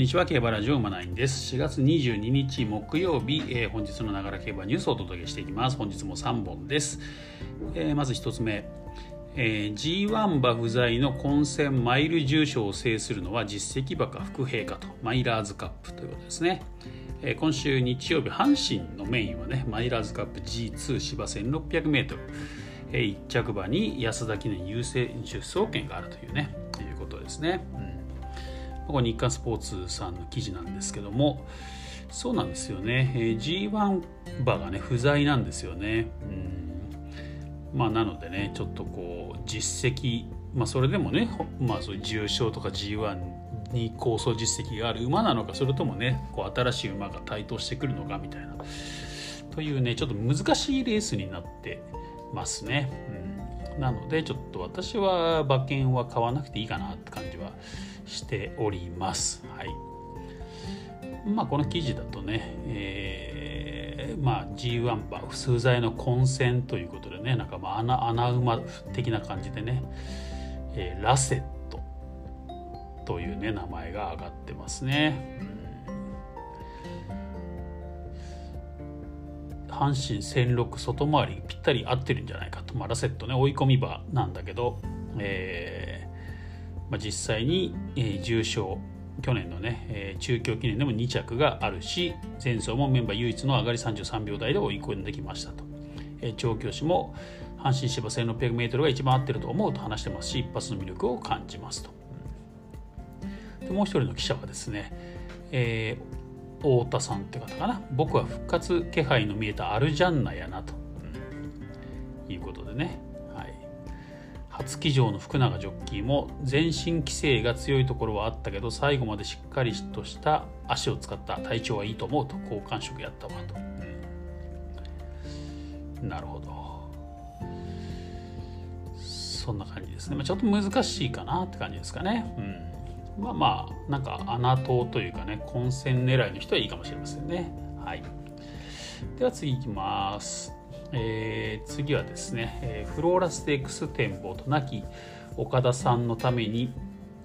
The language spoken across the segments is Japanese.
にちは競馬ラジオ馬ナインです。4月22日木曜日、えー、本日のながら競馬ニュースをお届けしていきます。本日も3本です、えー、まず1つ目、えー、G1 馬不在の混戦マイル重賞を制するのは実績馬か副陛下と。マイラーズカップということですね。え今週日曜日阪神のメインはねマイラーズカップ G2 芝 1600m、えー、1着馬に安田記念優勢出走権があるというねということですね、うん。これ日刊スポーツさんの記事なんですけどもそうなんですよね、えー、G1 馬がね不在なんですよね。うん。まあなのでねちょっとこう実績まあそれでもねまあそういう重賞とか G1 に構想実績がある馬なのかそれともねこう新しい馬が台頭してくるのかみたいな。というねちょっと難しいレースになってますね、うん、なのでちょっと私は馬券は買わなくていいかなって感じはしております。はいまあ、この記事だとね、えー、まあ、G1 馬数剤の混戦ということでねなんかまあ穴穴馬的な感じでね、えー、ラセットというね名前が挙がってますね。阪神戦六外回りぴったり合ってるんじゃないかと、まあ、ラセットね追い込み馬なんだけど、えまあ、実際に、えー、重賞去年のね、えー、中京記念でも2着があるし前走もメンバー唯一の上がり33秒台で追い込んできましたと、えー、調教師も阪神芝 1600m が一番合ってると思うと話してますし一発の魅力を感じますと。でもう一人の記者はですね、えー、太田さんって方かな。僕は復活気配の見えたアルジャンナやなと、うん、いうことでね。初騎乗の福永ジョッキーも全身規制が強いところはあったけど最後までしっかりとした足を使った体調はいいと思うと好感触やったわ。と、うん、なるほど。そんな感じですね、まあ、ちょっと難しいかなって感じですかね、うん、まあまあなんか穴党というかね混戦狙いの人はいいかもしれませんね。はい。では次いきます。えー、次はですね、えー、フローラステークス展望となき岡田さんのために、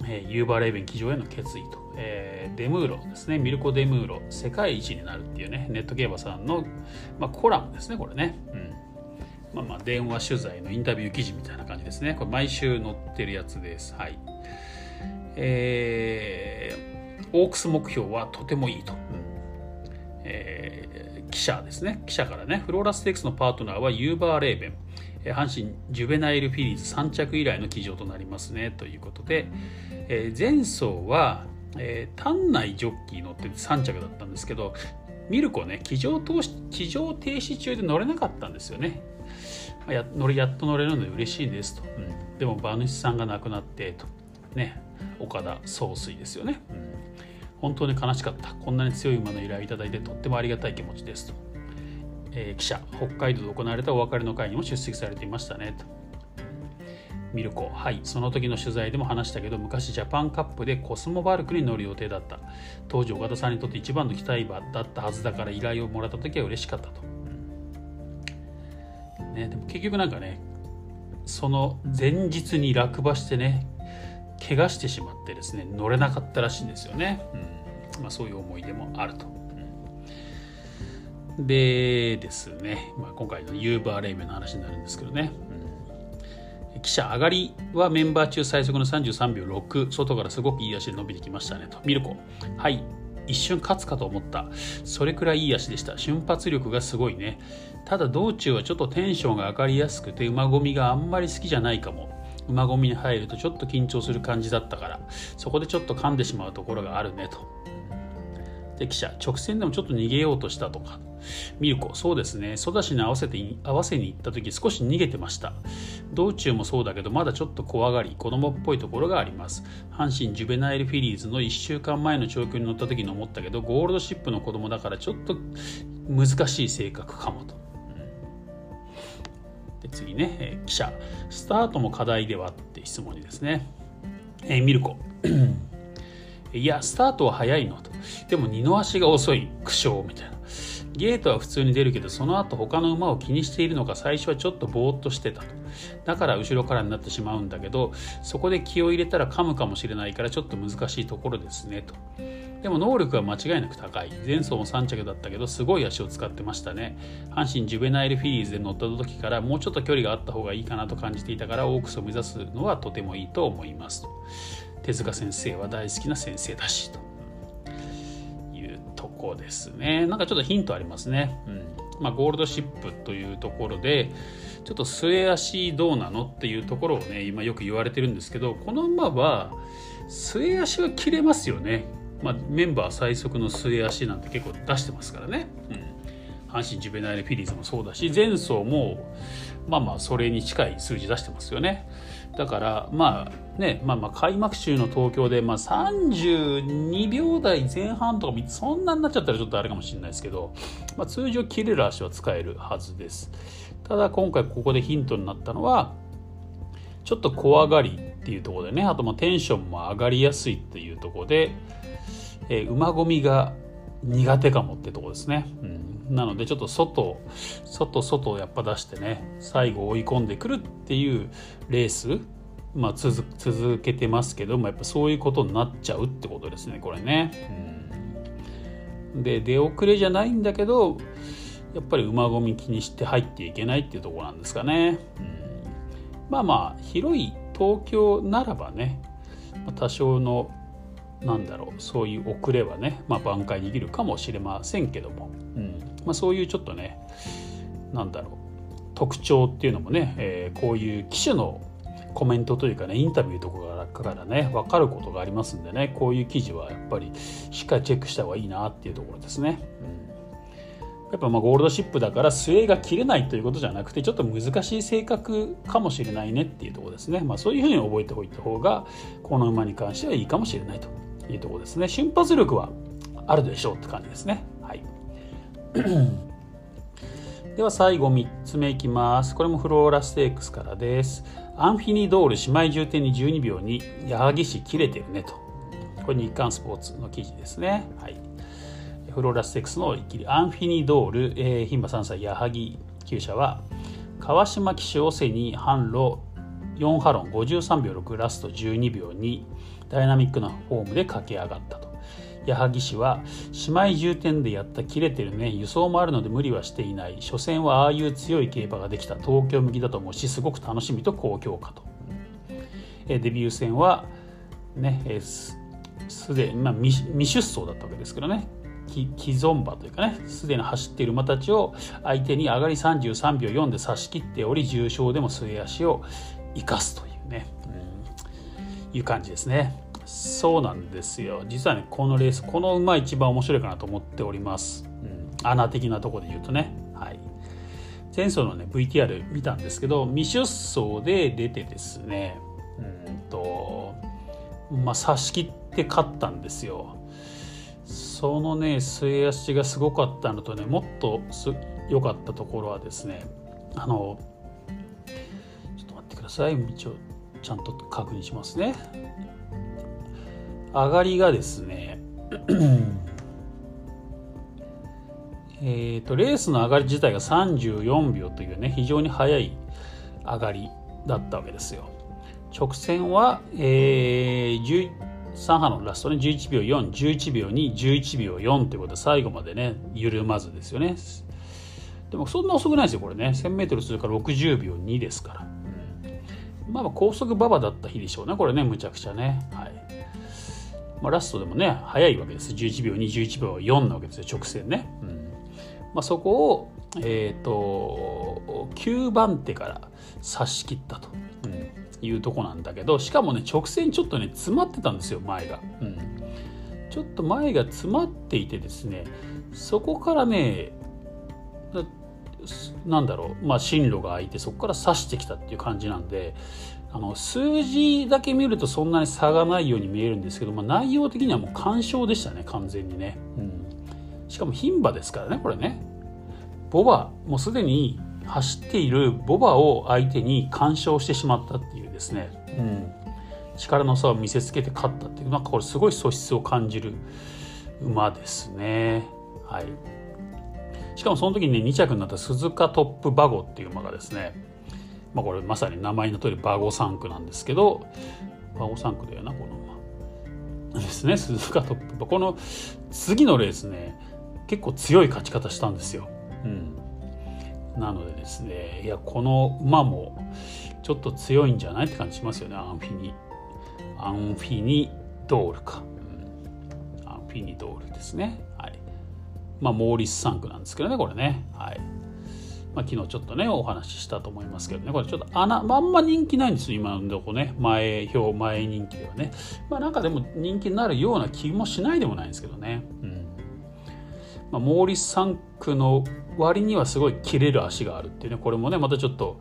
えー、ユーバーレーベン騎乗への決意と、えー、デムーロですねミルコ・デムーロ世界一になるっていうねネット競馬さんの、まあ、コラムですねこれね、うん。まあ、まあ電話取材のインタビュー記事みたいな感じですね。これ毎週載ってるやつです。はい。えー、オークス目標はとてもいいと、うん。記者ですね。記者からねフローラステークスのパートナーはユーバーレーベン。阪神ジュベナイルフィリーズ3着以来の騎乗となりますね。ということで、えー、前走は、えー、単内ジョッキー乗って3着だったんですけどミルコね騎乗停止中で乗れなかったんですよね。まや乗れやっと乗れるので嬉しいですと、うん、でも馬主さんが亡くなってと。ね。岡田総帥ですよね、うん。本当に悲しかった。こんなに強い馬の依頼をいただいてとってもありがたい気持ちですと、えー、記者北海道で行われたお別れの会にも出席されていましたねと。ミルコはいその時の取材でも話したけど昔ジャパンカップでコスモバルクに乗る予定だった。当時岡田さんにとって一番の期待馬だったはずだから依頼をもらった時は嬉しかったと、ね、でも結局なんかねその前日に落馬してね怪我してしまってですね乗れなかったらしいんですよね、うん。まあ、そういう思い出もあると。でですね、まあ、今回のユーバーレイメンの話になるんですけどね、うん、記者上がりはメンバー中最速の33秒6外からすごくいい足で伸びてきましたね。と。ミルコ。はい。一瞬勝つかと思った。それくらいいい足でした。瞬発力がすごいね。ただ道中はちょっとテンションが上がりやすくて馬込みがあんまり好きじゃないかも。馬込みに入るとちょっと緊張する感じだったからそこでちょっと噛んでしまうところがあるねと。で記者直線でもちょっと逃げようとしたとか。ミルコそうですね。ソダシに合わせて合わせに行った時少し逃げてました。道中もそうだけどまだちょっと怖がり子供っぽいところがあります。阪神ジュベナイルフィリーズの1週間前の調教に乗った時に思ったけどゴールドシップの子供だからちょっと難しい性格かもと。で次ね、えー、記者スタートも課題ではって質問にですね、えー、ミルコ。いやスタートは早いのと。でも二の足が遅い。苦笑みたいな。ゲートは普通に出るけどその後他の馬を気にしているのか最初はちょっとぼーっとしてたと。だから後ろからになってしまうんだけどそこで気を入れたら噛むかもしれないからちょっと難しいところですねと。でも能力は間違いなく高い。前走も3着だったけどすごい足を使ってましたね。阪神ジュベナイルフィリーズで乗った時からもうちょっと距離があった方がいいかなと感じていたからオークスを目指すのはとてもいいと思いますと。手塚先生は大好きな先生だしと。とこですね。なんかちょっとヒントありますね、うん。まあ、ゴールドシップというところでちょっと末足どうなのっていうところをね今よく言われてるんですけどこの馬は末足は切れますよね、まあ、メンバー最速の末足なんて結構出してますからね、うん、阪神ジュベナイルフィリーズもそうだし前走もまあまあそれに近い数字出してますよね。だからまあね、まあ、まあ開幕週の東京でまあ32秒台前半とかそんなになっちゃったらちょっとあれかもしれないですけど、まあ、通常切れる足は使えるはずです。ただ今回ここでヒントになったのはちょっと怖がりっていうところでねあとまあテンションも上がりやすいっていうところで、えー、馬込みが苦手かもってところですね、うん、なのでちょっと外外外をやっぱ出してね最後追い込んでくるっていうレースまあ、続けてますけどもやっぱそういうことになっちゃうってことですねこれね。うん、で出遅れじゃないんだけどやっぱり馬込み気にして入っていけないっていうところなんですかね。うん、まあまあ広い東京ならばね多少のなんだろうそういう遅れはね、まあ、挽回できるかもしれませんけども、うんまあ、そういうちょっとねなんだろう特徴っていうのもね、えー、こういう機種のコメントというかねインタビューとかからね分かることがありますんでねこういう記事はやっぱりしっかりチェックした方がいいなっていうところですね。うん、やっぱまゴールドシップだから末が切れないということじゃなくてちょっと難しい性格かもしれないねっていうところですね、まあ、そういうふうに覚えておいた方がこの馬に関してはいいかもしれないというところですね。瞬発力はあるでしょうって感じですね。では最後3つ目いきます。これもフローラステークスからです。アンフィニドール姉妹重点に12秒に矢作市切れてるねと。これ日刊スポーツの記事ですね。はい。フローラステックスのきりアンフィニドール、えー、牝馬3歳矢作厩舎は川島騎手を背に販路4ハロン53秒6ラスト12秒2ダイナミックなフォームで駆け上がったと。矢作氏は姉妹重点でやった切れてるね。輸送もあるので無理はしていない。所詮はああいう強い競馬ができた東京向きだと思うしすごく楽しみと高評価と。デビュー戦はねすでに、まあ、未出走だったわけですけどね。既存馬というかねすでに走っている馬たちを相手に上がり33秒4で差し切っており重賞でも末足を生かすというね、うん、いう感じですね。そうなんですよ。実はねこのレースこの馬一番面白いかなと思っております、うん、穴的なとこで言うとね。はい。前走のね VTR 見たんですけど未出走で出てですねうん。とまあ差し切って勝ったんですよ。そのね末足がすごかったのとねもっと良かったところはですねあのちょっと待ってください。一応ちゃんと確認しますね上がりがですね えとレースの上がり自体が34秒というね非常に速い上がりだったわけですよ。直線は、えー、3波のラストね11秒411秒211秒4ということで最後までね緩まずですよね。でもそんな遅くないですよこれね。1000m 通過60秒2ですから、うん、まあ高速馬場だった日でしょうねこれねむちゃくちゃね。はいまあ、ラストでもね早いわけです。11秒21秒4なわけですよ直線ね、うん。まあ、そこを、えーと、9番手から差し切ったと、うん、いうとこなんだけどしかもね直線ちょっとね詰まってたんですよ前が、うん、ちょっと前が詰まっていてですねそこからねなんだろう、まあ、進路が空いてそこから刺してきたっていう感じなんであの数字だけ見るとそんなに差がないように見えるんですけど、まあ、内容的にはもう干渉でしたね完全にね、うん、しかも牝馬ですからねこれね。ボバもうすでに走っているボバを相手に干渉してしまったっていうですね、うん、力の差を見せつけて勝ったっていうなんかこれすごい素質を感じる馬ですね。はい。しかもその時にね2着になった鈴鹿トップバゴっていう馬がですねまあこれまさに名前の通りバゴ3区なんですけどバゴ3区だよなこの馬ですね鈴鹿トップ。この次のレースね結構強い勝ち方したんですよ。うん、なのでですねいやこの馬もちょっと強いんじゃないって感じしますよね。アンフィニアンフィニドールか、うん、アンフィニドールですね。はい。まあモーリス産駒なんですけどねこれね。はいまあ、昨日ちょっとねお話ししたと思いますけどね。これちょっと穴まあんま人気ないんですよ今のとこね。前表前人気ではね。まあなんかでも人気になるような気もしないでもないんですけどね。うん。まあ、モーリス3区の割にはすごい切れる足があるっていうね。これもねまたちょっと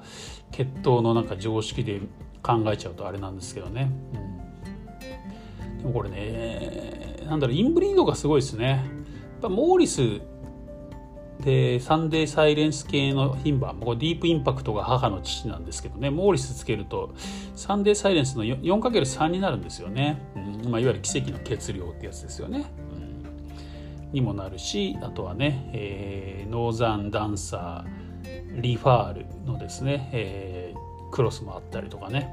血統のなんか常識で考えちゃうとあれなんですけどね、うん、でもこれねなんだろうインブリードがすごいですね。やっぱモーリスでサンデーサイレンス系の牝馬これディープインパクトが母の父なんですけどね。モーリスつけるとサンデーサイレンスの 4×3 になるんですよね、うんまあ、いわゆる奇跡の血量ってやつですよね、うん。にもなるしあとはね、えー、ノーザンダンサーリファールのですね、えー、クロスもあったりとかね、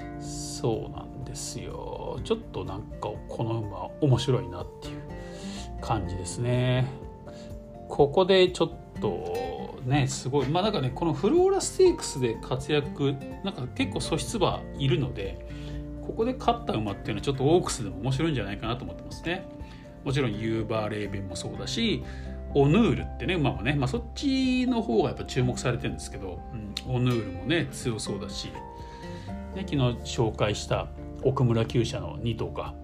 うん、そうなんですよ。ちょっとなんかこの馬面白いなっていう。感じですね。ここでちょっとねすごい。まあなんかねこのフローラステークスで活躍なんか結構素質馬いるのでここで勝った馬っていうのはちょっとオークスでも面白いんじゃないかなと思ってますね。もちろんユーバーレーベンもそうだしオヌールってね馬もね、まあ、そっちの方がやっぱ注目されてるんですけど、うん、オヌールもね強そうだし、ね、昨日紹介した奥村厩舎の2頭か。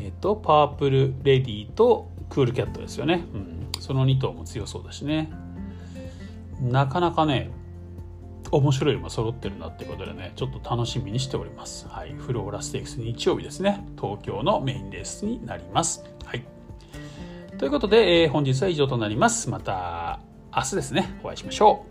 えっ、ー、とパープルレディとクールキャットですよね、うん、その2頭も強そうだしねなかなかね面白い馬揃ってるなってことでね、ちょっと楽しみにしております。はい。フローラステークス日曜日ですね。東京のメインレースになります。はい。ということで、えー、本日は以上となります。また明日ですね、お会いしましょう。